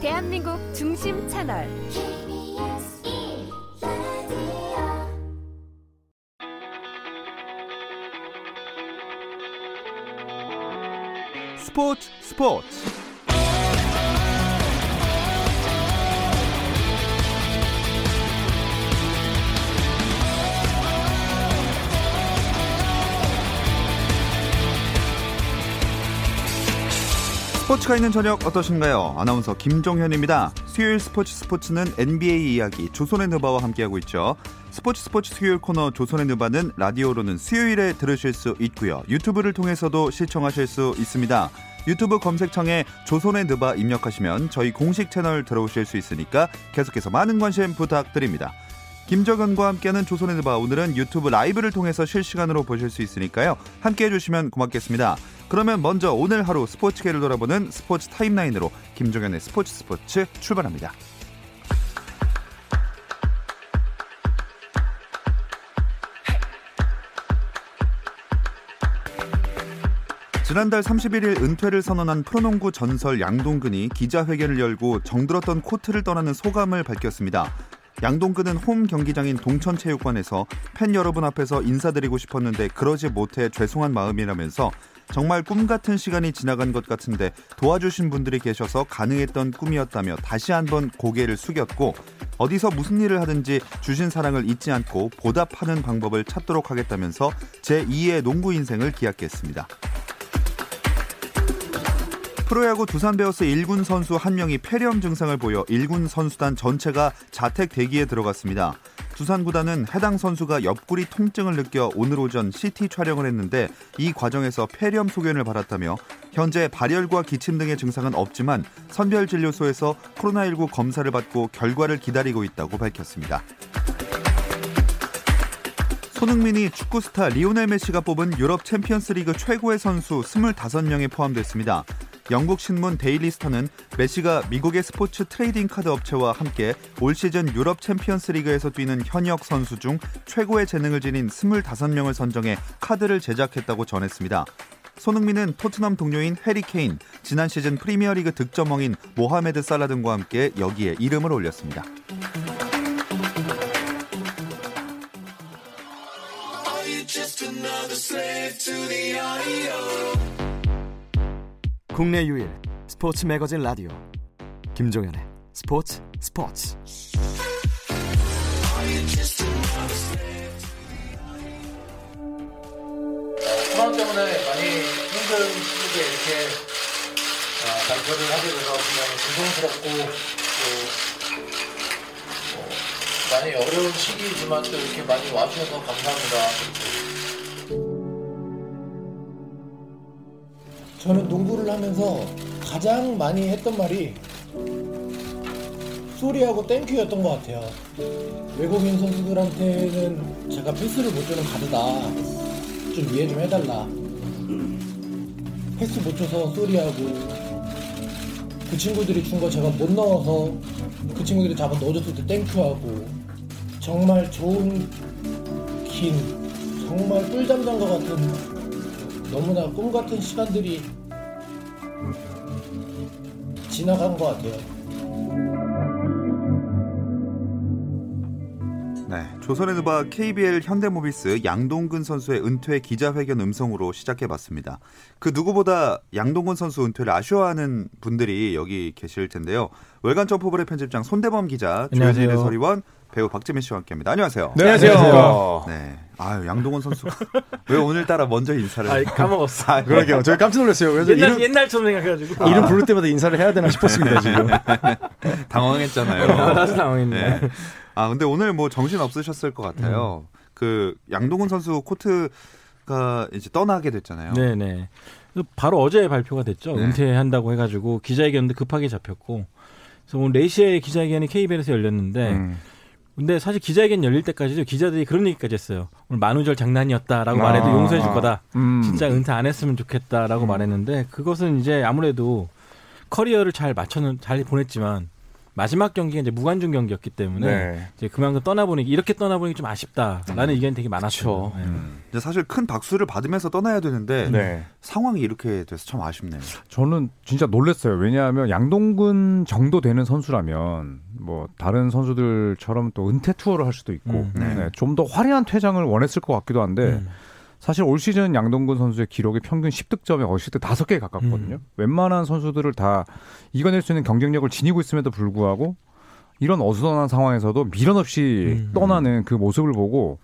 대한민국 중심 채널. 스포츠 스포츠 스포츠가 있는 저녁 어떠신가요? 아나운서 김종현입니다. 수요일 스포츠 스포츠는 NBA 이야기 조선의 느바와 함께하고 있죠. 스포츠 스포츠 수요일 코너 조선의 느바는 라디오로는 수요일에 들으실 수 있고요. 유튜브를 통해서도 시청하실 수 있습니다. 유튜브 검색창에 조선의 느바 입력하시면 저희 공식 채널 들어오실 수 있으니까 계속해서 많은 관심 부탁드립니다. 김정은과 함께하는 조선의 느바 오늘은 유튜브 라이브를 통해서 실시간으로 보실 수 있으니까요. 함께 해 주시면 고맙겠습니다. 그러면 먼저 오늘 하루 스포츠계를 돌아보는 스포츠 타임라인으로 김종현의 스포츠 스포츠 출발합니다. 지난달 31일 은퇴를 선언한 프로농구 전설 양동근이 기자회견을 열고 정들었던 코트를 떠나는 소감을 밝혔습니다. 양동근은 홈 경기장인 동천체육관에서 팬 여러분 앞에서 인사드리고 싶었는데 그러지 못해 죄송한 마음이라면서 정말 꿈 같은 시간이 지나간 것 같은데 도와주신 분들이 계셔서 가능했던 꿈이었다며 다시 한번 고개를 숙였고 어디서 무슨 일을 하든지 주신 사랑을 잊지 않고 보답하는 방법을 찾도록 하겠다면서 제2의 농구 인생을 기약했습니다. 프로야구 두산 베어스 1군 선수 한 명이 폐렴 증상을 보여 1군 선수단 전체가 자택 대기에 들어갔습니다. 두산 구단은 해당 선수가 옆구리 통증을 느껴 오늘 오전 CT 촬영을 했는데 이 과정에서 폐렴 소견을 받았다며 현재 발열과 기침 등의 증상은 없지만 선별 진료소에서 코로나19 검사를 받고 결과를 기다리고 있다고 밝혔습니다. 손흥민이 축구 스타 리오넬 메시가 뽑은 유럽 챔피언스 리그 최고의 선수 25명에 포함됐습니다. 영국 신문 데일리스타는 메시가 미국의 스포츠 트레이딩 카드 업체와 함께 올 시즌 유럽 챔피언스 리그에서 뛰는 현역 선수 중 최고의 재능을 지닌 25명을 선정해 카드를 제작했다고 전했습니다. 손흥민은 토트넘 동료인 해리 케인, 지난 시즌 프리미어리그 득점왕인 모하메드 살라 등과 함께 여기에 이름을 올렸습니다. 국내 유일 스포츠 매거진 라디오 김종현의 스포츠 스포츠 코로나 때문에 많이 힘든 시기에 이렇게 어, 발표를 하게 돼서 굉장히 죄송스럽고 또 어, 많이 어려운 시기이지만 또 이렇게 많이 와주셔서 감사합니다. 저는 농구를 하면서 가장 많이 했던 말이 sorry하고 thank you였던 것 같아요. 외국인 선수들한테는 제가 패스를 못 주는 가드다. 좀 이해 좀 해달라. 패스 못 줘서 sorry하고 그 친구들이 준 거 제가 못 넣어서 그 친구들이 잡아 넣어줬을 때 thank you하고 정말 좋은 긴 정말 꿀잠 잔 것 같은 너무나 꿈 같은 시간들이 지나간 것 같아요. 네, 조선의 누바 KBL 현대모비스 양동근 선수의 은퇴 기자회견 음성으로 시작해봤습니다. 그 누구보다 양동근 선수 은퇴를 아쉬워하는 분들이 여기 계실 텐데요. 월간 점프볼의 편집장 손대범 기자, 조현일 해설위원, 배우 박재민 씨와 함께합니다. 안녕하세요. 네, 안녕하세요. 네, 아유 양동근 선수가 왜 오늘따라 먼저 인사를? 아, 까먹었어. 아, 그러게요. 저희 깜짝 놀랐어요. 그래서 옛날 이름, 옛날처럼 생각해가지고 이름 부를 때마다 인사를 해야 되나 싶었습니다 지금. 당황했잖아요. 나도 당황했네. 네. 아 근데 오늘 뭐 정신 없으셨을 것 같아요. 음. 그 양동근 선수 코트가 이제 떠나게 됐잖아요. 네네. 바로 어제 발표가 됐죠. 네. 은퇴한다고 해가지고 기자회견도 급하게 잡혔고. 그래서 오늘 4시에 기자회견이 KBL에서 열렸는데 음. 근데 사실 기자회견 열릴 때까지도 기자들이 그런 얘기까지 했어요. 오늘 만우절 장난이었다라고 아. 말해도 용서해 줄 거다. 음. 진짜 은퇴 안 했으면 좋겠다라고 말했는데 그것은 이제 아무래도 커리어를 잘 맞춰는 잘 보냈지만 마지막 경기가 이제 무관중 경기였기 때문에 네. 이제 그만큼 떠나보니 이렇게 떠나보니 좀 아쉽다라는 의견이 되게 많았죠. 네. 이제 사실 큰 박수를 받으면서 떠나야 되는데 네. 상황이 이렇게 돼서 참 아쉽네요. 저는 진짜 놀랐어요. 왜냐하면 양동근 정도 되는 선수라면 뭐 다른 선수들처럼 또 은퇴 투어를 할 수도 있고 음. 네. 좀더 화려한 퇴장을 원했을 것 같기도 한데 음. 사실 올 시즌 양동근 선수의 기록이 평균 10득점에 어시스트 5개에 가깝거든요. 음. 웬만한 선수들을 다 이겨낼 수 있는 경쟁력을 지니고 있음에도 불구하고 이런 어수선한 상황에서도 미련 없이 음. 떠나는 그 모습을 보고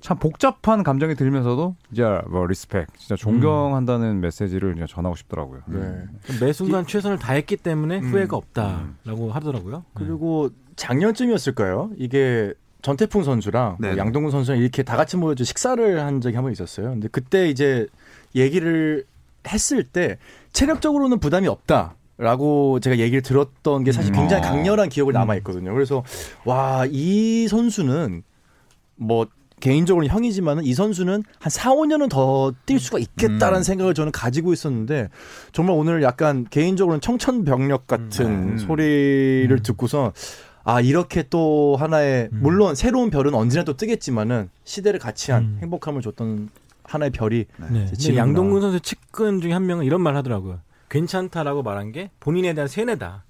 참 복잡한 감정이 들면서도 이제 뭐 respect, 진짜 존경한다는 메시지를 이제 전하고 싶더라고요. 네. 매 순간 최선을 다했기 때문에 음. 후회가 없다라고 하더라고요. 그리고 작년쯤이었을까요? 이게 전태풍 선수랑 뭐. 양동근 선수랑 이렇게 다 같이 모여서 식사를 한 적이 한 번 있었어요. 근데 그때 이제 얘기를 했을 때 체력적으로는 부담이 없다. 라고 제가 얘기를 들었던 게 사실 굉장히 음. 강렬한 기억으로 남아 있거든요. 그래서 와, 이 선수는 뭐 개인적으로는 형이지만은 이 선수는 한 4, 5년은 더 뛸 수가 있겠다라는 음. 생각을 저는 가지고 있었는데 정말 오늘 약간 개인적으로는 청천벽력 같은 음. 소리를 듣고서 아 이렇게 또 하나의 음. 물론 새로운 별은 언제나 또 뜨겠지만은 시대를 같이 한 음. 행복함을 줬던 하나의 별이 네. 근데 지는구나. 양동근 선수 측근 중에 한 명은 이런 말 하더라고요. 괜찮다라고 말한 게 본인에 대한 세뇌다.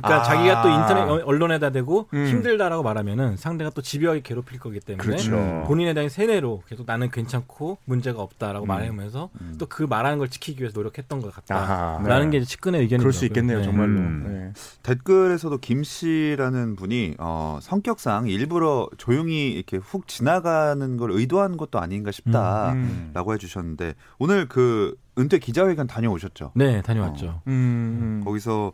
그러니까 아. 자기가 또 인터넷 어, 언론에다 대고 음. 힘들다라고 말하면 상대가 또 집요하게 괴롭힐 거기 때문에 그렇죠. 본인에 대한 세뇌로 계속 나는 괜찮고 문제가 없다라고 음. 말하면서 음. 또그 말하는 걸 지키기 위해서 노력했던 것. 같다라는 네. 게 측근의 의견이죠. 그럴 수 있겠네요, 정말로. 음. 네. 댓글에서도 김 씨라는 분이 어, 성격상 일부러 조용히 이렇게 훅 지나가는 걸 의도한 것도 아닌가 싶다라고 음. 해주셨는데 오늘 그 은퇴 기자회견 다녀오셨죠? 네, 다녀왔죠. 음. 거기서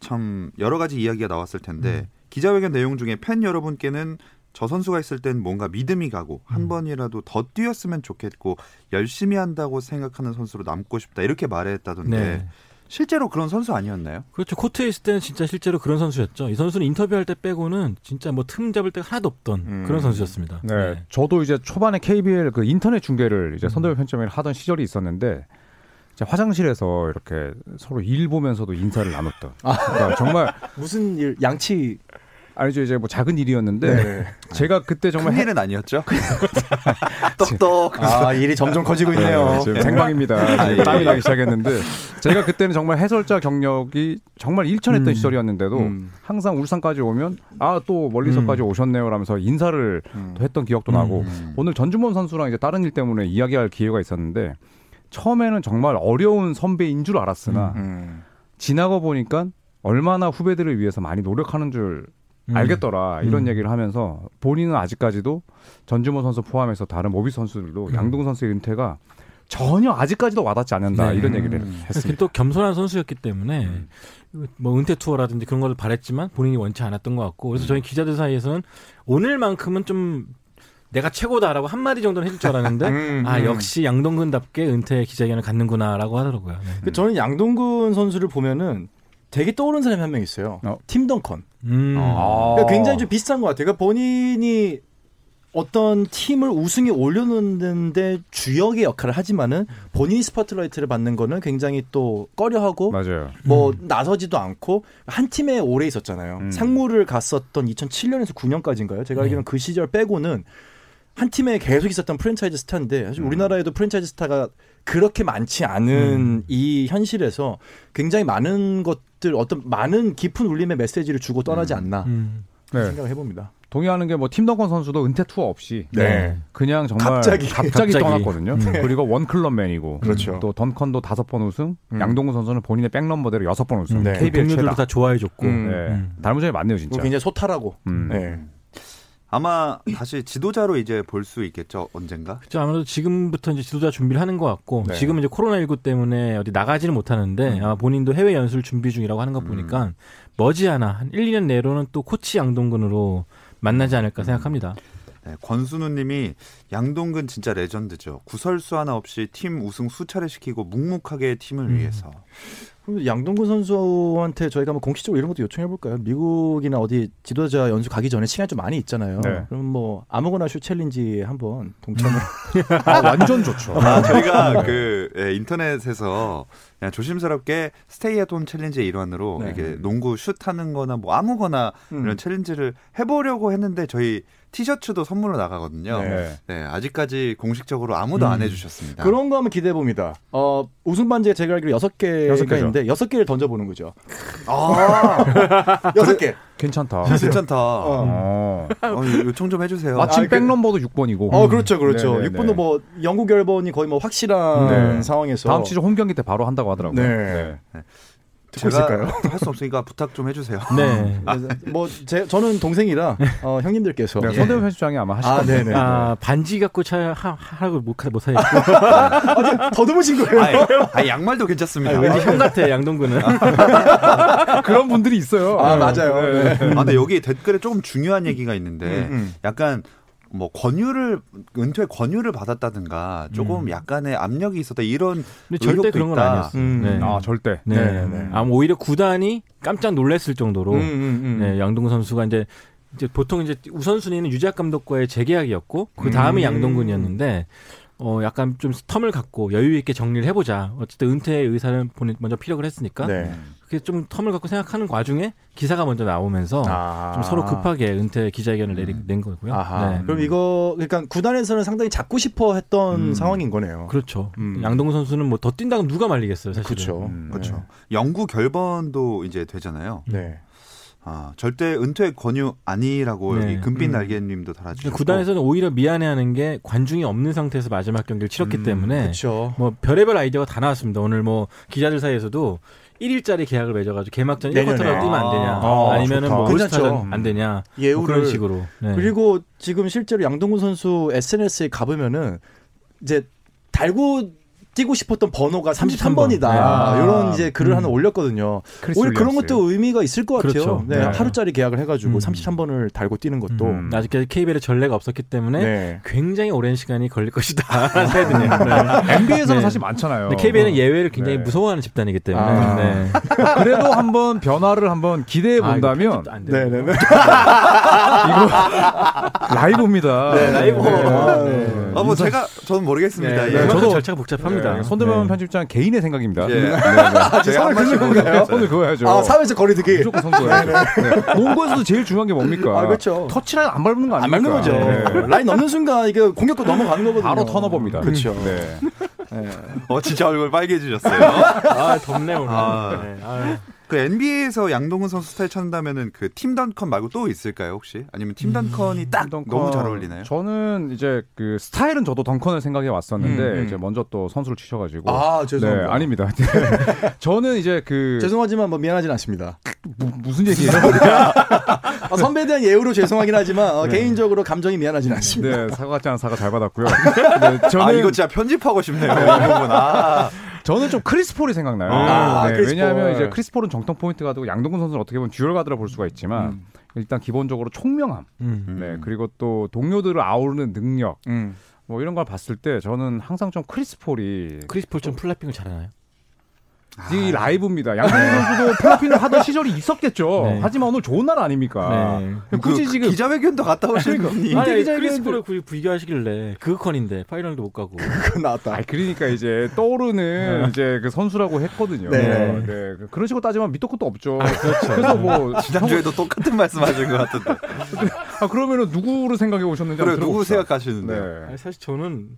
참 여러 가지 이야기가 나왔을 텐데 기자회견 내용 중에 팬 여러분께는 저 선수가 있을 땐 뭔가 믿음이 가고 한 음. 번이라도 더 뛰었으면 좋겠고 열심히 한다고 생각하는 선수로 남고 싶다 이렇게 말했다던데 네. 실제로 그런 선수 아니었나요? 그렇죠. 코트에 있을 때는 진짜 실제로 그런 선수였죠. 이 선수는 인터뷰할 때 빼고는 진짜 뭐 틈 잡을 때가 하나도 없던 음. 그런 선수였습니다. 네. 저도 이제 초반에 KBL 그 인터넷 중계를 이제 음. 선대본 편점을 하던 시절이 있었는데 화장실에서 이렇게 서로 일 보면서도 인사를 나눴던. 그러니까 정말 무슨 일 양치 아니죠 이제 뭐 작은 일이었는데 네. 제가 그때 정말 큰 해- 일은 아니었죠? 똑똑. 아 일이 점점 커지고 있네요. 네, 지금 생방입니다. 지금 땀이 나기 시작했는데 제가 그때는 정말 해설자 경력이 정말 일천했던 음. 시절이었는데도 음. 항상 울산까지 오면 아 또 멀리서까지 오셨네요 라면서 인사를 음. 또 했던 기억도 나고 음. 오늘 전주몬 선수랑 이제 다른 일 때문에 이야기할 기회가 있었는데 처음에는 정말 어려운 선배인 줄 알았으나 음. 지나고 보니까 얼마나 후배들을 위해서 많이 노력하는 줄 음. 알겠더라 이런 음. 얘기를 하면서 본인은 아직까지도 전주모 선수 포함해서 다른 모비 선수들도 음. 양동 선수의 은퇴가 전혀 아직까지도 와닿지 않는다 네. 이런 얘기를 음. 했습니다. 또 겸손한 선수였기 때문에 뭐 은퇴 투어라든지 그런 걸 바랬지만 본인이 원치 않았던 것 같고 그래서 저희 기자들 사이에서는 오늘만큼은 좀 내가 최고다라고 한 마디 정도는 해줄 줄 알았는데 음, 아 음. 역시 양동근답게 은퇴 기자회견을 갖는구나라고 하더라고요. 네. 그 저는 양동근 선수를 보면은 되게 떠오르는 사람이 한 명 있어요. 어. 팀 덩컨. 음. 아. 그러니까 굉장히 좀 비슷한 것 같아요. 그러니까 본인이 어떤 팀을 우승에 올려놓는데 주역의 역할을 하지만은 본인이 스포트라이트를 받는 거는 굉장히 또 꺼려하고 맞아요. 뭐 음. 나서지도 않고 한 팀에 오래 있었잖아요. 음. 상무를 갔었던 2007년에서 9년까지인가요? 제가 네. 알기로는 그 시절 빼고는 한 팀에 계속 있었던 프랜차이즈 스타인데 사실 음. 우리나라에도 프랜차이즈 스타가 그렇게 많지 않은 음. 이 현실에서 굉장히 많은 것들 어떤 많은 깊은 울림의 메시지를 주고 떠나지 않나 음. 네. 생각을 해봅니다. 동의하는 게 뭐 팀 던컨 선수도 은퇴 투어 없이 네. 그냥 정말 갑자기. 갑자기, 갑자기. 떠났거든요. 음. 그리고 원 클럽맨이고 그렇죠. 또 던컨도 다섯 번 우승, 음. 양동근 선수는 본인의 백넘버대로 여섯 번 우승. 네. KBL 동료들도 최다. 다 좋아해줬고 음. 네. 음. 닮은 점이 많네요, 진짜. 굉장히 소탈하고 음. 네. 아마 다시 지도자로 이제 볼 수 있겠죠 언젠가. 그렇죠. 아무래도 지금부터 이제 지도자 준비를 하는 것 같고 네. 지금 이제 코로나 19 때문에 어디 나가지는 못하는데 음. 아마 본인도 해외 연수를 준비 중이라고 하는 거 보니까 머지않아 한 1, 2년 내로는 또 코치 양동근으로 만나지 않을까 생각합니다. 네, 권순우님이 양동근 진짜 레전드죠. 구설수 하나 없이 팀 우승 수차례 시키고 묵묵하게 팀을 음. 위해서. 그럼 양동근 선수한테 저희가 뭐 공식적으로 이런 것도 요청해 볼까요? 미국이나 어디 지도자 연수 가기 전에 시간 좀 많이 있잖아요. 네. 그럼 뭐 아무거나 슛 challenge 한번 동참을 아, 완전 좋죠. 아, 저희가 그 예, 인터넷에서 그냥 조심스럽게 stay at home challenge의 일환으로 네. 이렇게 농구 슛 하는 거나 뭐 아무거나 음. 이런 challenge를 해보려고 했는데 저희 티셔츠도 선물로 나가거든요. 네. 네. 아직까지 공식적으로 아무도 안 해주셨습니다. 그런 거 한번 기대해 봅니다. 어, 우승 반지가 제가 알기로 여섯 개가. 있는데 여섯 개를 던져보는 거죠. 아, 여섯 개. 괜찮다. 괜찮다. 어. 어, 요청 좀 해주세요. 마침 아, 그- 백넘버도 6번이고. 어, 그렇죠, 그렇죠. 네, 네, 6분도 네. 뭐 영구 결번이 거의 뭐 확실한 네. 상황에서 다음 시즌 홈 경기 때 바로 한다고 하더라고요. 네. 듣고 있을까요? 할 수 없으니까 부탁 좀 해주세요. 네. 그래서 뭐 제, 저는 동생이라 어, 형님들께서 네, 예. 손대범 편집장이 아마 하실 아, 겁니다. 네네. 아, 반지 갖고 차 하, 하라고 못, 하- 못 하겠고. 더듬으신 거예요. 아니, 아니, 양말도 괜찮습니다. 왠지 형 같아, 양동근은. 그런 분들이 있어요. 아, 맞아요. 네. 아, 근데 여기 댓글에 조금 중요한 얘기가 있는데 음, 음. 약간 뭐 권유를 은퇴 권유를 받았다든가 조금 약간의 압력이 있었다 이런 근데 절대 의혹도 그런 건 있다. 아니었어요. 음. 네. 아, 절대. 네. 네, 네. 아, 뭐 오히려 구단이 깜짝 놀랐을 정도로 음, 음, 음. 네, 양동근 선수가 이제 이제 보통 이제 우선순위는 유재학 감독과의 재계약이었고 그 다음이 음. 양동근이었는데 어 약간 좀 텀을 갖고 여유 있게 정리를 해보자. 어쨌든 은퇴의 의사를 본인 먼저 피력을 했으니까 네. 그게 좀 텀을 갖고 생각하는 와중에 기사가 먼저 나오면서 아. 좀 서로 급하게 은퇴 기자회견을 내리, 낸 거고요. 아하. 네. 그럼 이거 그러니까 구단에서는 상당히 잡고 싶어 했던 음. 상황인 거네요. 그렇죠. 음. 양동근 선수는 뭐 더 뛴다면 누가 말리겠어요, 사실은. 그렇죠. 음, 그렇죠. 영구 결번도 이제 되잖아요. 네. 아, 절대 은퇴 권유 아니라고 네. 여기 금빛 음. 날개님도 달아주셨고 구단에서는 오히려 미안해하는 게 관중이 없는 상태에서 마지막 경기를 치렀기 음, 때문에 그렇죠. 뭐 별의별 아이디어가 다 나왔습니다. 오늘 뭐 기자들 사이에서도 1일짜리 계약을 맺어가지고 개막전 내년에. 1쿼터라도 뛰면 안 되냐, 아, 아니면은 좋다. 뭐 괜찮죠. 올스타전 안 되냐, 뭐 예우를 그런 식으로. 네. 그리고 지금 실제로 양동근 선수 SNS에 가보면은 이제 달고 뛰고 싶었던 번호가 33번이다. 33번. 네. 이런 이제 글을 음. 하나 올렸거든요. 오히려 그런. 것도 의미가 있을 것 같아요. 그렇죠. 네, 네. 하루짜리 계약을 해가지고 음. 33번을 달고 뛰는 것도. 음. 아직까지 KBL에 전례가 없었기 때문에 네. 굉장히 오랜 시간이 걸릴 것이다. 세드네요. 네. NBA에서는 네. 사실 많잖아요. KBL은 예외를 굉장히 네. 무서워하는 집단이기 때문에. 아. 네. 그래도 한번 변화를 한번 기대해 아, 이거 본다면 안 돼요. 네네네. 라이브입니다. 네, 라이브. 아, 네. 아, 뭐 제가 저는 모르겠습니다. 네, 예. 저도- 절차가 복잡합니다. 네, 손대범 네. 편집장 개인의 생각입니다. 예. 네, 네. 아, 제 제가 한 건가요? 모르겠어요. 손을 그어야죠. 아, 사회에서 거리두기. 무조건 손 그어야죠. 네. 농구에서도 제일 중요한 게 뭡니까? 아, 그렇죠. 터치라인 안 밟는 거안 아닙니까? 맞는 거죠. 네. 라인 넘는 순간 이게 공격도 넘어가는 거거든요. 바로 턴오버입니다. 그렇죠. 네. 어, 진짜 얼굴 빨개지셨어요. 아, 덥네 오늘. 아. 네. 아, 그 NBA에서 양동근 선수 스타일 찾는다면은 그 팀 던컨 말고 또 있을까요 혹시? 아니면 팀 던컨이 딱 덩컨. 너무 잘 어울리나요? 저는 이제 그 스타일은 저도 덩컨을 생각해 왔었는데 음, 음. 이제 먼저 또 선수를 치셔가지고 아, 죄송합니다. 네, 아닙니다. 저는 이제 그 죄송하지만 뭐 미안하진 않습니다. 무, 무슨 얘기예요? 아, 선배에 대한 예우로 죄송하긴 하지만 어, 개인적으로 감정이 미안하진 않습니다. 네, 사과 같지 않은 사과 잘 받았고요. 네, 저는 아 이거 진짜 편집하고 싶네요. 이 부분. 아. 저는 좀 크리스 폴이 생각나요. 아, 네, 크리스 폴. 왜냐하면 이제 크리스 폴은 정통 포인트 가드고 양동근 선수는 어떻게 보면 dual 가드라 볼 수가 있지만 음. 일단 기본적으로 총명함, 음. 네 그리고 또 동료들을 아우르는 능력, 음. 뭐 이런 걸 봤을 때 저는 항상 좀 크리스 폴이 크리스 폴 좀 flopping을 잘하나요? 이 라이브입니다. 양동근 선수도 flopping을 하던 시절이 있었겠죠. 네. 하지만 오늘 좋은 날 아닙니까? 네. 굳이 그 지금 기자회견도 갔다 오신 분이 아니, 기자회견도- 크리스 폴을 구- 비교하시길래 그건인데 final도 못 가고. 그건 나왔다. 아, 그러니까 이제 떠오르는 이제 그 선수라고 했거든요. 네. 네. 그- 그런 식으로 따지면 밑도 끝도 없죠. 그렇죠. 그래서 뭐 지난주에도 똑같은 말씀하신 것 같은데. 아 그러면은 누구를 생각해 오셨는지 그래 누구. 생각하시는데? 네. 아니, 사실 저는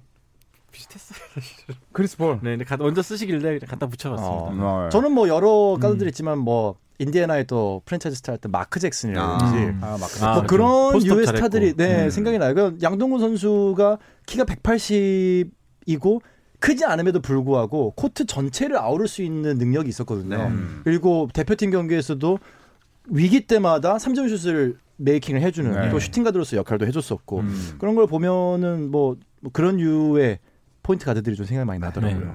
비슷했어요. 크리스 폴. 네, 근데 가- 먼저 쓰시길래 갖다 붙여봤습니다. 어. 네. 저는 뭐 여러 음. 카드들 있지만 뭐 인디애나의 또 프랜차이즈 스타 때 마크 잭슨이라든지 음. 아, 막 아, 뭐그 그런 유의. 스타들이 네 음. 생각이 나요. 그 양동근 선수가 키가 180이고 크지 않음에도 불구하고 코트 전체를 아우를 수 있는 능력이 있었거든요. 네. 음. 그리고 대표팀 경기에서도 위기 때마다 3점 슛을 메이킹을 해주는 네. 또 슈팅 가드로서 역할도 해줬었고 음. 그런 걸 보면은 뭐, 뭐 그런 유의 포인트 가드들이 좀 생각이 많이 나더라고요. 네.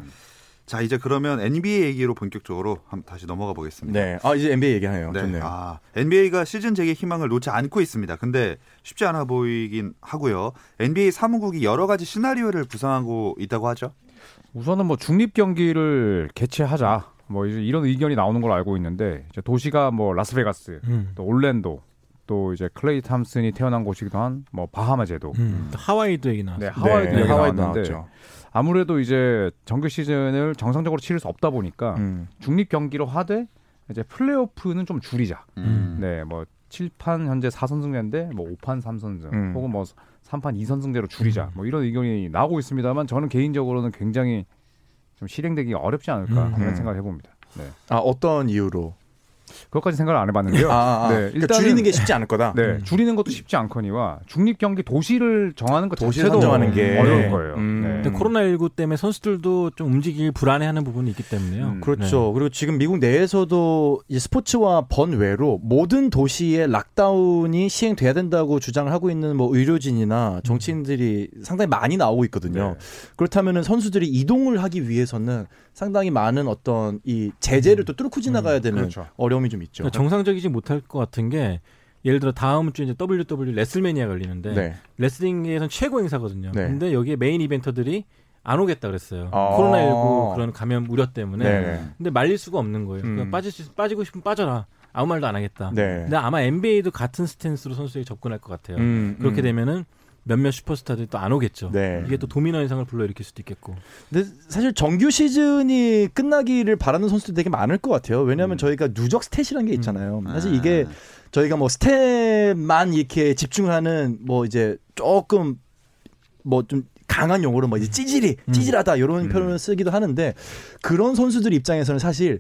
자 이제 그러면 NBA 얘기로 본격적으로 다시 넘어가 보겠습니다. 네. 아 이제 NBA 얘기하네요. 네. 좋네요. 아, NBA가 시즌 재개 희망을 놓지 않고 있습니다. 근데 쉽지 않아 보이긴 하고요. NBA 사무국이 여러 가지 시나리오를 구상하고 있다고 하죠. 우선은 뭐 중립 경기를 개최하자. 뭐 이제 이런 의견이 나오는 걸로 알고 있는데 이제 도시가 뭐 라스베가스, 음. 또 올랜도, 또 이제 클레이 탐슨이 태어난 곳이기도 한 뭐 바하마 제도. 음. 또 하와이도 얘기 나왔어요. 네, 하와이도 네, 얘기 하와이도 나왔는데 나왔죠. 아무래도 이제 정규 시즌을 정상적으로 치를 수 없다 보니까 음. 중립 경기로 하되 이제 플레이오프는 좀 줄이자. 음. 네, 뭐 7판 현재 4선승제인데 뭐 5판 3선승 음. 혹은 뭐 3판 2선승제로 줄이자. 뭐 이런 의견이 나오고 있습니다만 저는 개인적으로는 굉장히 좀 실행되기 어렵지 않을까 음. 이런 음. 생각을 해 봅니다. 네. 아 어떤 이유로? 그것까지 생각을 안 해봤는데요. 아, 아. 네, 그러니까 줄이는 게 쉽지 않을 거다. 네, 음. 줄이는 것도 쉽지 않거니와 중립 경기 도시를 정하는 것 도시 자체도 선정하는 게 어려울 거예요. 음. 네. 근데 코로나 19 때문에 선수들도 좀 움직이길 불안해하는 부분이 있기 때문에요. 음. 그렇죠. 그리고 지금 미국 내에서도 이제 스포츠와 번외로 모든 도시에 락다운이 시행돼야 된다고 주장을 하고 있는 뭐 의료진이나 정치인들이 상당히 많이 나오고 있거든요. 네. 그렇다면은 선수들이 이동을 하기 위해서는 상당히 많은 어떤 이 제재를 또 뚫고 지나가야 되는 그렇죠. 어려움이 좀 있죠. 그러니까 정상적이지 못할 것 같은 게 예를 들어 다음 주 이제 WWE 레슬매니아 열리는데 네. 레슬링에선 최고 행사거든요. 네. 근데 여기에 main eventer들이 안 오겠다 그랬어요. 아. 코로나19 그런 감염 우려 때문에. 네. 근데 말릴 수가 없는 거예요. 음. 그냥 빠질 수 빠지고 싶으면 빠져라. 아무 말도 안 하겠다. 네. 근데 아마 NBA도 같은 stance로 선수에게 접근할 것 같아요. 음, 그렇게 음. 되면은 몇몇 슈퍼스타들이 또 안 오겠죠. 네. 이게 또 도미노 현상을 불러일으킬 수도 있겠고. 근데 사실 정규 시즌이 끝나기를 바라는 선수들 되게 많을 것 같아요. 왜냐하면 음. 저희가 누적 stat이라는 게 있잖아요. 사실 아. 이게 저희가 뭐 stat만 이렇게 집중하는 뭐 이제 조금 뭐 좀 강한 용어로 뭐 이제 찌질이 음. 찌질하다 이런 음. 표현을 쓰기도 하는데 그런 선수들 입장에서는 사실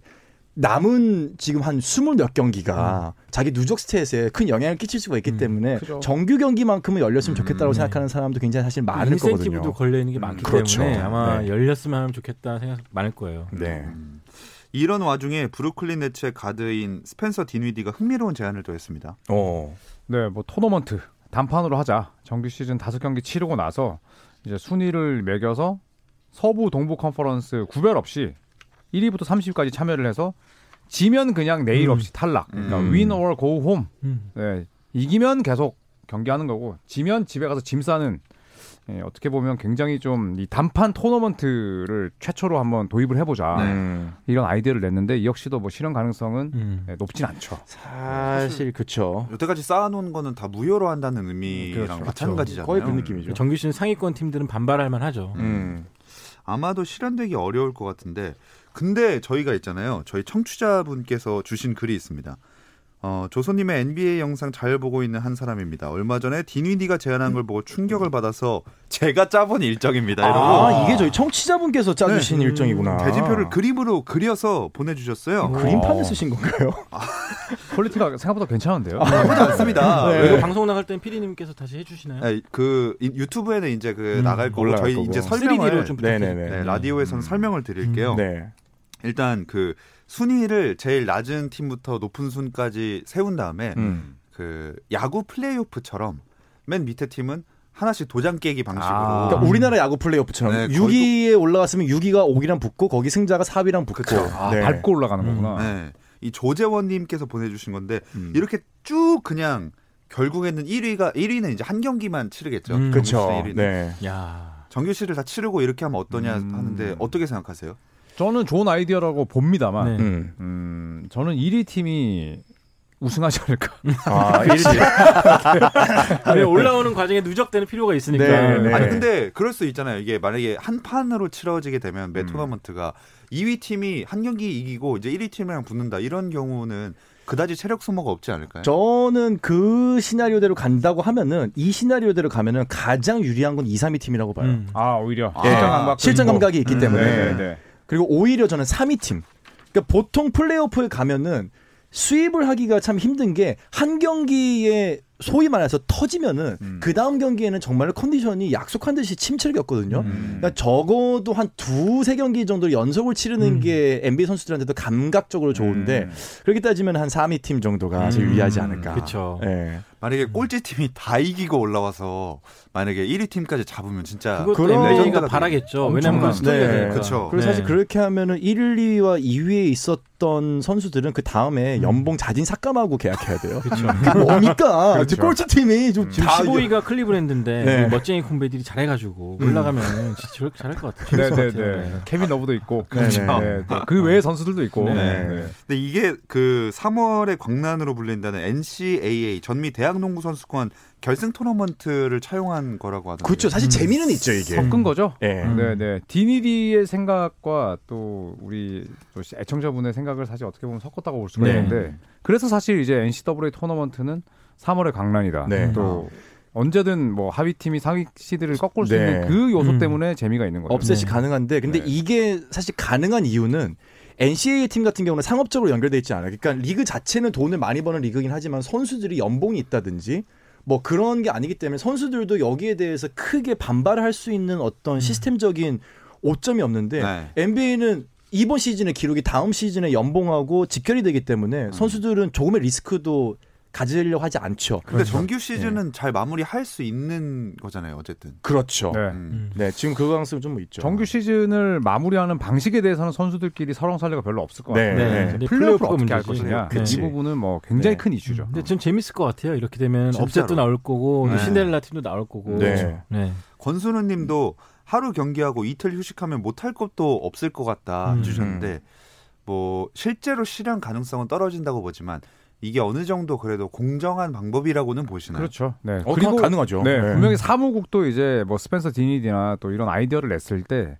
남은 지금 한 스물 몇 경기가 자기 누적 stat에 큰 영향을 끼칠 수가 있기 음, 때문에 그죠. 정규 경기만큼은 열렸으면 좋겠다고 음. 생각하는 사람도 굉장히 사실 많을 인센티브도 거거든요. 걸려 있는 게 많기 그렇죠. 때문에 아마 네. 열렸으면 하면 좋겠다 생각 많을 거예요. 네. 음. 이런 와중에 브루클린 네츠의 가드인 스펜서 디니디가 흥미로운 제안을 또 했습니다. 어. 네, 뭐 토너먼트 단판으로 하자. 정규 시즌 다섯 경기 치르고 나서 이제 순위를 매겨서 서부 동부 컨퍼런스 구별 없이 1위부터 30위까지 참여를 해서 지면 그냥 내일 음. 없이 탈락. 그러니까 음. win or go home. 음. 네, 이기면 계속 경기하는 거고 지면 집에 가서 짐 싸는 예, 어떻게 보면 굉장히 좀 이 단판 토너먼트를 최초로 한번 도입을 해보자 음. 이런 아이디어를 냈는데 이 역시도 뭐 실현 가능성은 음. 네, 높진 않죠. 사실 그쵸. 여태까지 쌓아놓은 거는 다 무효로 한다는 의미랑 그렇죠. 마찬가지잖아요. 거의 그 느낌이죠. 정규 시즌 상위권 팀들은 반발할 만하죠. 음. 아마도 실현되기 어려울 것 같은데 근데 저희가 있잖아요. 저희 청취자분께서 주신 글이 있습니다. 어, 조손님의 NBA 영상 잘 보고 있는 한 사람입니다. 얼마 전에 딘위디가 제안한 걸 보고 충격을 받아서 제가 짜본 일정입니다. 이러고 아, 이게 저희 청취자분께서 짜주신 네. 일정이구나. 대진표를 그림으로 그려서 보내주셨어요. 그림판을 어. 쓰신 건가요? quality가 생각보다 괜찮은데요. 나쁘지 않습니다. 네. 이거 방송 나갈 때는 피디님께서 다시 해주시나요? 네, 그 이- 유튜브에는 이제 그 음, 나갈 거고 저희 거고. 이제 3D로 설명을 좀 네네네. 네, 라디오에서는 설명을 드릴게요. 네. 일단 그 순위를 제일 낮은 팀부터 높은 순까지 세운 다음에 음. 그 야구 플레이오프처럼 맨 밑에 팀은 하나씩 도장 깨기 방식으로 아. 그러니까 우리나라 야구 플레이오프처럼 네, 6위에 올라갔으면 6위가 5위랑 붙고 거기 승자가 4위랑 붙고. 그쵸. 아, 네. 밟고 올라가는 거구나. 네, 이 조재원님께서 보내주신 건데 음. 이렇게 쭉 그냥 결국에는 1위가 1위는 이제 한 경기만 치르겠죠. 음. 그렇죠. 정규 시즌 1위는. 네. 야. 정규시를 다 치르고 이렇게 하면 어떠냐 음. 하는데 어떻게 생각하세요? 저는 좋은 아이디어라고 봅니다만, 네. 음. 음, 저는 1위 팀이 우승하지 않을까. 아, 1위. 왜 올라오는 과정에 누적되는 필요가 있으니까. 네, 네. 아니 근데 그럴 수 있잖아요. 이게 만약에 한 판으로 치러지게 되면 매 음. 토너먼트가 2위 팀이 한 경기 이기고 이제 1위 팀이랑 붙는다 이런 경우는 그다지 체력 소모가 없지 않을까요? 저는 그 시나리오대로 간다고 하면은 이 시나리오대로 가면은 가장 유리한 건 2, 3위 팀이라고 봐요. 음. 아, 오히려. 아. 실전 감각. 실전 감각이 있기 음, 때문에. 네, 네. 그리고 오히려 저는 3위 팀. 그러니까 보통 플레이오프에 가면은 수입을 하기가 참 힘든 게 한 경기에 소위 말해서 터지면은 음. 그 다음 경기에는 정말 컨디션이 약속한 듯이 침체를 겪거든요. 음. 그러니까 적어도 한 두세 경기 정도 연속을 치르는 음. 게 NBA 선수들한테도 감각적으로 좋은데 음. 그렇게 따지면 한 3위 팀 정도가 제일 음. 유리하지 않을까. 그쵸. 예. 만약에 꼴찌 팀이 다 이기고 올라와서 만약에 1위 팀까지 잡으면 진짜 NBA가 legend가 바라겠죠. 왜냐면 그 네. 그쵸. 그리고 사실 네. 그렇게 하면은 1, 2위와 2위에 있었던 선수들은 그 다음에 연봉 자진 삭감하고 계약해야 돼요. 그렇죠. 뭡니까? 그렇죠. 꼴찌 팀이 좀 지금 다 15위가 클리브랜드인데 네. 이 멋쟁이 콤베들이 잘해가지고 올라가면 진짜 저렇게 잘할 것 같아요. 네네네. 같아요. 케빈 러브도 있고. 그렇죠. 네, 네. 그 외의 선수들도 있고. 네. 네. 근데 이게 그 3월의 광란으로 불린다는 NCAA 전미 대학 농구 선수권 결승 토너먼트를 차용한 거라고 하던데. 그렇죠. 사실 재미는 있죠 이게. 섞은 거죠? 예. 네, 네. 디니디의 생각과 또 우리 또 애청자분의 생각을 사실 어떻게 보면 섞었다고 볼 수가 네. 있는데 그래서 사실 이제 NCAA 토너먼트는 3월의 강란이다. 네. 또 언제든 뭐 하위 팀이 상위 시드를 꺾을 수 네. 있는 그 요소 음. 때문에 재미가 있는 거죠. 업셋이 네. 가능한데 근데 네. 이게 사실 가능한 이유는 NCAA 팀 같은 경우는 상업적으로 연결돼 있지 않아요. 그러니까 리그 자체는 돈을 많이 버는 리그긴 하지만 선수들이 연봉이 있다든지 뭐 그런 게 아니기 때문에 선수들도 여기에 대해서 크게 반발할 수 있는 어떤 시스템적인 오점이 없는데 네. NBA는 이번 시즌의 기록이 다음 시즌의 연봉하고 직결이 되기 때문에 선수들은 조금의 리스크도 가지려고 하지 않죠. 근데 정규 시즌은 잘 마무리할 수 있는 거잖아요. 어쨌든. 그렇죠. 네. 음. 네, 지금 그 가능성이 좀 있죠. 정규 시즌을 마무리하는 방식에 대해서는 선수들끼리 설왕설래가 별로 없을 것 네. 같아요. 네. 플레이오프를 플레이오프가 어떻게 할 문제지. 것이냐. 그치. 이 부분은 뭐 굉장히 네. 큰 이슈죠. 근데 좀 재밌을 것 같아요. 이렇게 되면 진짜로. 업셋도 나올 거고 네. 신데렐라 팀도 나올 거고. 네. 네. 권순우 님도 하루 경기하고 이틀 휴식하면 못할 것도 없을 것 같다 음. 주셨는데 뭐 실제로 실현 가능성은 떨어진다고 보지만 이게 어느 정도 그래도 공정한 방법이라고는 보시나요? 그렇죠. 네. 어, 그리고 가능하죠. 네, 분명히 사무국도 이제 뭐 스펜서 디니디나 또 이런 아이디어를 냈을 때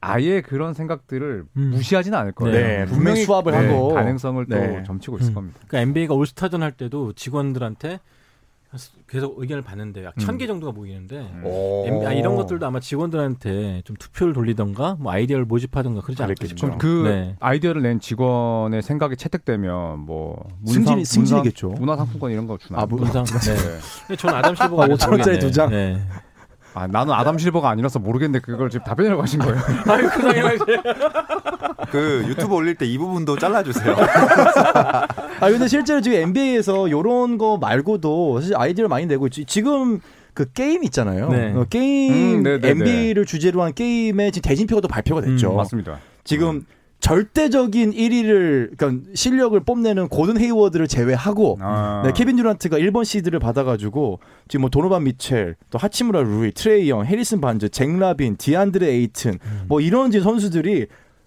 아예 그런 생각들을 음. 무시하지는 않을 거예요. 네, 분명히 수합을 하고. 가능성을 또 네. 점치고 있을 음. 겁니다. 그러니까 NBA가 올스타전 할 때도 직원들한테 계속 의견을 받는데 약 천 개 정도가 모이는데 음. 오. NBA 아, 이런 것들도 아마 직원들한테 좀 투표를 돌리던가 뭐 아이디어를 모집하던가 그러지. 싶어요. 좀그 네. 아이디어를 낸 직원의 생각이 채택되면 뭐 승진이- 승진이겠죠. 문화 상품권 이런 거 주나? 아, 뭐- 문상. 네. 근데 저는 아담 실버가 아, 5천 원짜리 두 장? 네. 아, 나는 아담 실버가 아니라서 모르겠는데 그걸 지금 답변이라고 하신 거예요. 아유 그 당연하지. 그 유튜브 올릴 때 이 부분도 잘라주세요. 아 근데 실제로 지금 NBA에서 요런 거 말고도 사실 아이디어를 많이 내고 있지. 지금 그 게임 있잖아요. 네. 어, 게임 음, 네네네. NBA를 주제로 한 게임의 지금 대진표가 또 발표가 됐죠. 음, 맞습니다. 지금 절대적인 1위를 그러니까 실력을 뽐내는 고든 헤이워드를 제외하고 아. 네, 케빈 듀란트가 1번 시드를 받아가지고 지금 뭐 도노반 미첼, 또 하치무라 루이, 트레이 영, 해리슨 반즈, 잭 라빈, 디안드레 에이튼 뭐 이런 선수들이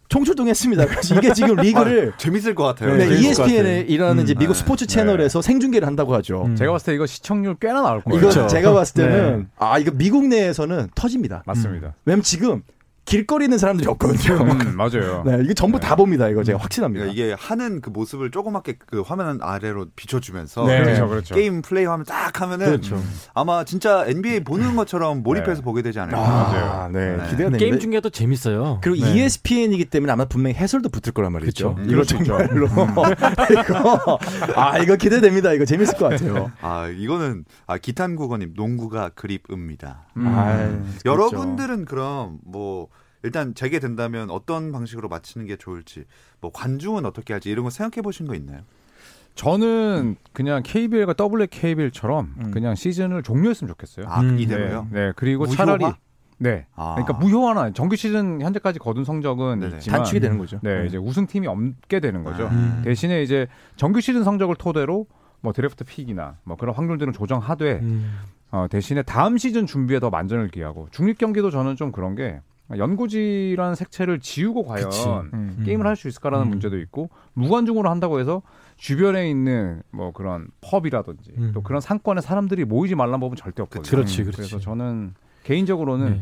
총출동했습니다. 그래서 이게 지금 리그를 재밌을 것 같아요. 네, ESPN이라는 이제 음, 미국 네. 스포츠 채널에서 생중계를 한다고 하죠. 음. 제가 봤을 때 이거 시청률 꽤나 나올 거예요. 이거 그렇죠. 제가 봤을 때는 네. 아 이거 미국 내에서는 터집니다. 맞습니다. 왜냐면 지금 길거리 있는 사람들이 없거든요. 음, 맞아요. 네, 이게 전부 네. 다 봅니다. 이거 제가 확신합니다. 그러니까 이게 하는 그 모습을 조그맣게 그 화면 아래로 비춰주면서 네. 그렇죠, 그렇죠. 게임 플레이 하면 딱 하면은 그렇죠. 아마 진짜 NBA 보는 것처럼 몰입해서 네. 보게 되지 않을까. 아, 네. 네. 기대가 됩니다. 게임 중계가 또 재밌어요. 그리고 네. ESPN이기 때문에 아마 분명히 해설도 붙을 거란 말이죠. 그쵸. 이거 그렇죠. 정말로 이거 아 이거 기대됩니다. 이거 재밌을 것 같아요. 아 이거는 아 기탄국어님 농구가 그립읍니다. 음. 아이, 여러분들은 그럼 뭐 일단 재개된다면 어떤 방식으로 마치는 게 좋을지 뭐 관중은 어떻게 할지 이런 거 생각해 보신 거 있나요? 저는 그냥 KBL과 WKBL처럼 음. 그냥 시즌을 종료했으면 좋겠어요. 아 음. 이대로요? 네, 네. 그리고 무효화? 차라리 네. 아. 그러니까 무효화는 정규 시즌 현재까지 거둔 성적은 네네. 있지만 단축이 되는 거죠. 네, 이제 우승팀이 없게 되는 거죠. 아. 음. 대신에 이제 정규 시즌 성적을 토대로 뭐 draft pick이나 뭐 그런 확률들은 조정하되 음. 어, 대신에 다음 시즌 준비에 더 만전을 기하고 중립 경기도 저는 좀 그런 게 연고지라는 색채를 지우고 과연 그치. 음. 게임을 할 수 있을까라는 음. 문제도 있고 무관중으로 한다고 해서 주변에 있는 뭐 그런 pub이라든지 음. 또 그런 상권에 사람들이 모이지 말라는 법은 절대 없거든요. 그렇지, 음, 그렇지. 그래서 저는 개인적으로는 네.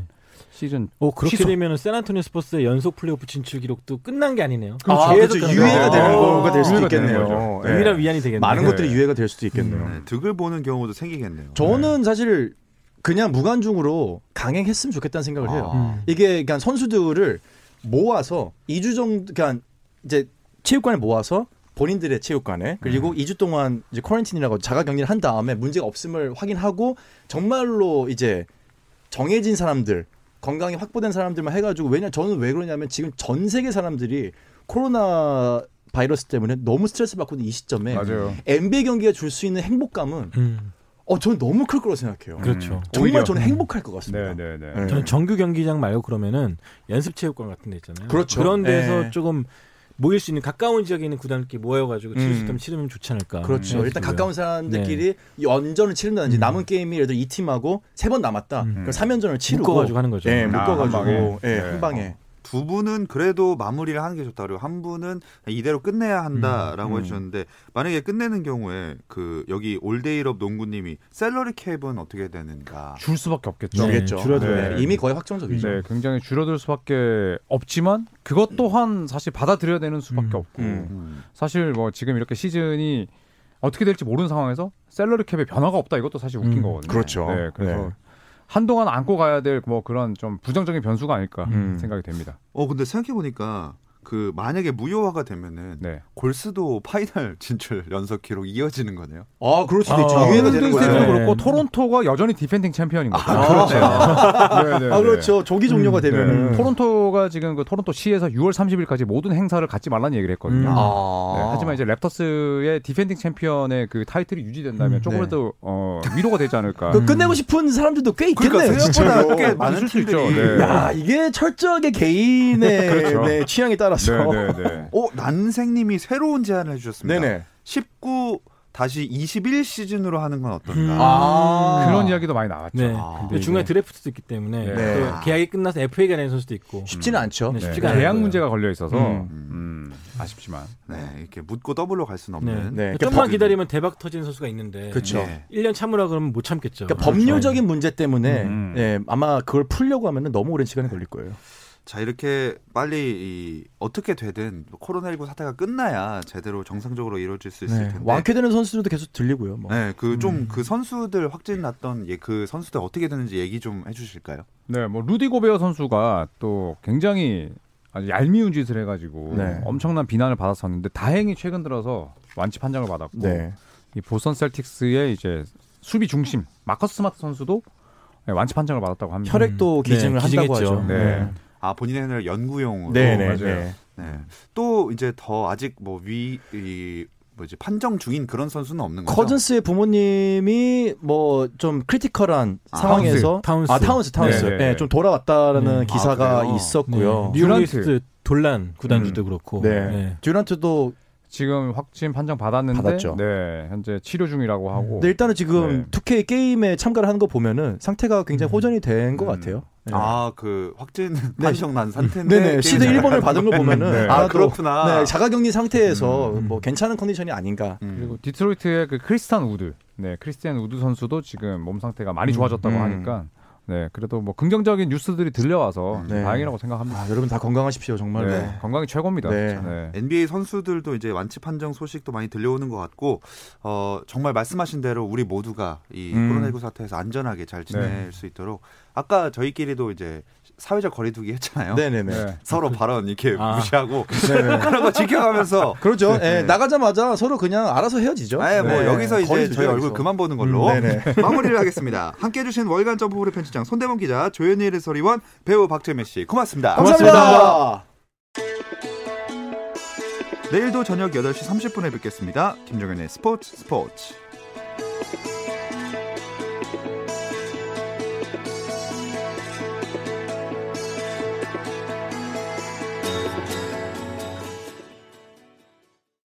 시즌 어 그렇게 취소. 되면 샌안토니오 스퍼스의 연속 플레이오프 진출 기록도 끝난 게 아니네요. 아, 계속 그렇죠. 가는 유예가. 되는 어, 거가 될 수도 있겠네요. 네. 유일한 위안이 되겠네요. 많은 네. 것들이 유예가 될 수도 있겠네요. 네, 득을 보는 경우도 생기겠네요. 저는 사실 그냥 무관중으로 강행했으면 좋겠다는 생각을 해요. 아. 음. 이게 그냥 선수들을 모아서 2주 정도 그냥 이제 체육관에 모아서 본인들의 체육관에 그리고 2주 동안 이제 쿼런틴이라고 자가 격리를 한 다음에 문제가 없음을 확인하고 정말로 이제 정해진 사람들 건강이 확보된 사람들만 해가지고 왜냐 저는 왜 그러냐면 지금 전 세계 사람들이 코로나 바이러스 때문에 너무 스트레스 받고 있는 이 시점에 맞아요. NBA 경기가 줄 수 있는 행복감은 음. 어, 저는 너무 클 거라고 생각해요. 그렇죠. 정말 오히려. 저는 행복할 것 같습니다. 네, 네, 네. 네. 저는 정규 경기장 말고 그러면은 연습체육관 같은 데 있잖아요. 그렇죠. 런 데서 예. 조금 모일 수 있는 가까운 지역에 있는 구단끼리 모여가지고 칠수 음. 있다면 치르면 좋지 않을까. 그렇죠. 네, 일단. 가까운 사람들끼리 연전을 치른다든지 음. 남은 게임이 예를 들어 이 팀하고 세 번 남았다. 음. 그럼 3연전을 치르고 묶어가지고 하는 거죠. 예, 아, 묶어가지고 한 방에. 예, 네. 한 방에. 두 분은 그래도 마무리를 하는 게 좋다 그리고 한 분은 이대로 끝내야 한다라고 음. 해주셨는데 만약에 끝내는 경우에 그 여기 올데이럽 농구님이 salary cap은 어떻게 되는가? 줄 수밖에 없겠죠. 네, 주겠죠. 줄어들어요. 네, 이미 거의 확정적이죠. 네, 굉장히 줄어들 수밖에 없지만 그것 또한 사실 받아들여야 되는 수밖에 음. 없고 음. 음. 사실 뭐 지금 이렇게 시즌이 어떻게 될지 모르는 상황에서 salary cap에 변화가 없다 이것도 사실 웃긴 음, 거거든요. 그렇죠. 네, 그래서 네. 한동안 안고 가야 될 뭐 그런 좀 부정적인 변수가 아닐까 음. 생각이 됩니다. 어 근데 생각해 보니까 그 만약에 무효화가 되면은 네. 골스도 final 진출 연속 기록 이어지는 거네요. 아, 그럴 수도 아, 있죠. 아, 거예요. 스테이트도 네. 그렇고 토론토가 여전히 defending champion인 거죠. 아, 네, 네, 아, 네. 그렇죠. 조기 종료가 네. 되면은 토론토가 지금 그 토론토 시에서 6월 30일까지 모든 행사를 갖지 말라는 얘기를 했거든요. 음. 아. 네, 하지만 이제 랩터스의 defending champion의 그 타이틀이 유지된다면 음, 조금이라도 어, 위로가 되지 않을까. 그 끝내고 싶은 사람들도 꽤 있겠네요. 그러니까. 생각보다 꽤 많은 있을 수 있죠. 네. 야, 이게 철저하게 개인의 그렇죠. 네, 취향에 따라 서. 네, 네, 네. 어 난생님이 새로운 제안을 해주셨습니다. 네네. 19 다시 21 시즌으로 하는 건 어떤가? 음. 아. 그런 이야기도 많이 나왔죠. 네. 아. 그 근데 중간에 드래프트도 있기 때문에 네. 또 계약이 끝나서 FA가 되는 선수도 있고. 쉽지는 않죠. 네, 네, 쉽지가 않아요. 계약 문제가 걸려 있어서 음. 음, 아쉽지만 네, 이렇게 묻고 더블로 갈 수는 네. 없는. 네. 좀만 기다리면 대박 터지는 선수가 있는데. 그렇죠. 네. 1년 참으라 그러면 못 참겠죠. 그러니까 법률적인 문제 때문에 음. 예, 아마 그걸 풀려고 하면은 너무 오랜 시간이 걸릴 거예요. 자 이렇게 빨리 이, 어떻게 되든 코로나19 사태가 끝나야 제대로 정상적으로 이루어질 수 있을 네. 텐데. 완쾌되는 선수들도 계속 들리고요. 뭐. 네, 그 좀그 음. 선수들 확진 났던 예, 그 선수들 어떻게 되는지 얘기 좀 해주실까요? 네, 뭐 루디 고베어 선수가 또 굉장히 아주 얄미운 짓을 해가지고 네. 엄청난 비난을 받았었는데 다행히 최근 들어서 완치 판정을 받았고 네. 이 보스턴 셀틱스의 이제 수비 중심 마커스 스마트 선수도 네, 완치 판정을 받았다고 합니다. 혈액도 네, 기증을 한다고 기증했죠. 하죠. 네. 아 본인의 hen을 연구용으로. 네, 네, 맞아요. 네. 네. 또 이제 더 아직 뭐위 이 뭐지 판정 중인 그런 선수는 없는 거죠. 커즌스의 부모님이 뭐 좀 critical한 아, 상황에서 타운스. 아 타운스 타운스 네, 네, 네, 네. 좀 돌아왔다라는 네. 기사가 아? 있었고요. 네. 뉴욕 닉스의 돌란 구단주도 그렇고. 네. 듀란트도 지금 확진 판정 받았는데 받았죠. 네, 현재 치료 중이라고 하고 근데 일단은 지금 네. 2K 게임에 참가를 하는 거 보면은 상태가 굉장히 음. 호전이 된것 음. 같아요. 네. 아그 확진 판정 난 상태인데. 네네 시드 게임을 1번을 받은 걸 보면은 네. 아 아마도 그렇구나. 네, 자가격리 상태에서 음. 뭐 괜찮은 컨디션이 아닌가. 음. 그리고 디트로이트의 그 크리스탄 우드, 네 크리스티안 우드 선수도 지금 몸 상태가 많이 좋아졌다고 음. 하니까 네 그래도 뭐 긍정적인 뉴스들이 들려와서 네. 다행이라고 생각합니다. 아, 여러분 다 건강하십시오 정말. 네, 건강이 최고입니다. 네. 네. NBA 선수들도 이제 완치 판정 소식도 많이 들려오는 것 같고 어, 정말 말씀하신 대로 우리 모두가 이 음. 코로나19 사태에서 안전하게 잘 지낼 네. 수 있도록 아까 저희끼리도 이제 사회적 거리두기 했잖아요. 네네네. 네. 서로 발언 이렇게 아. 무시하고 네네. 그런 거 지켜가면서 그렇죠. 예, 네. 나가자마자 서로 그냥 알아서 헤어지죠. 아예 뭐 네. 여기서 이제 저희 얼굴. 그만 보는 걸로 음, 네네. 마무리를 하겠습니다. 함께 해주신 월간 점프볼의 편집장 손대범 기자, 조현일 해설위원, 배우 박재민 씨 고맙습니다. 감사합니다. 내일도 저녁 8시 30분에 뵙겠습니다. 김종현의 스포츠 스포츠.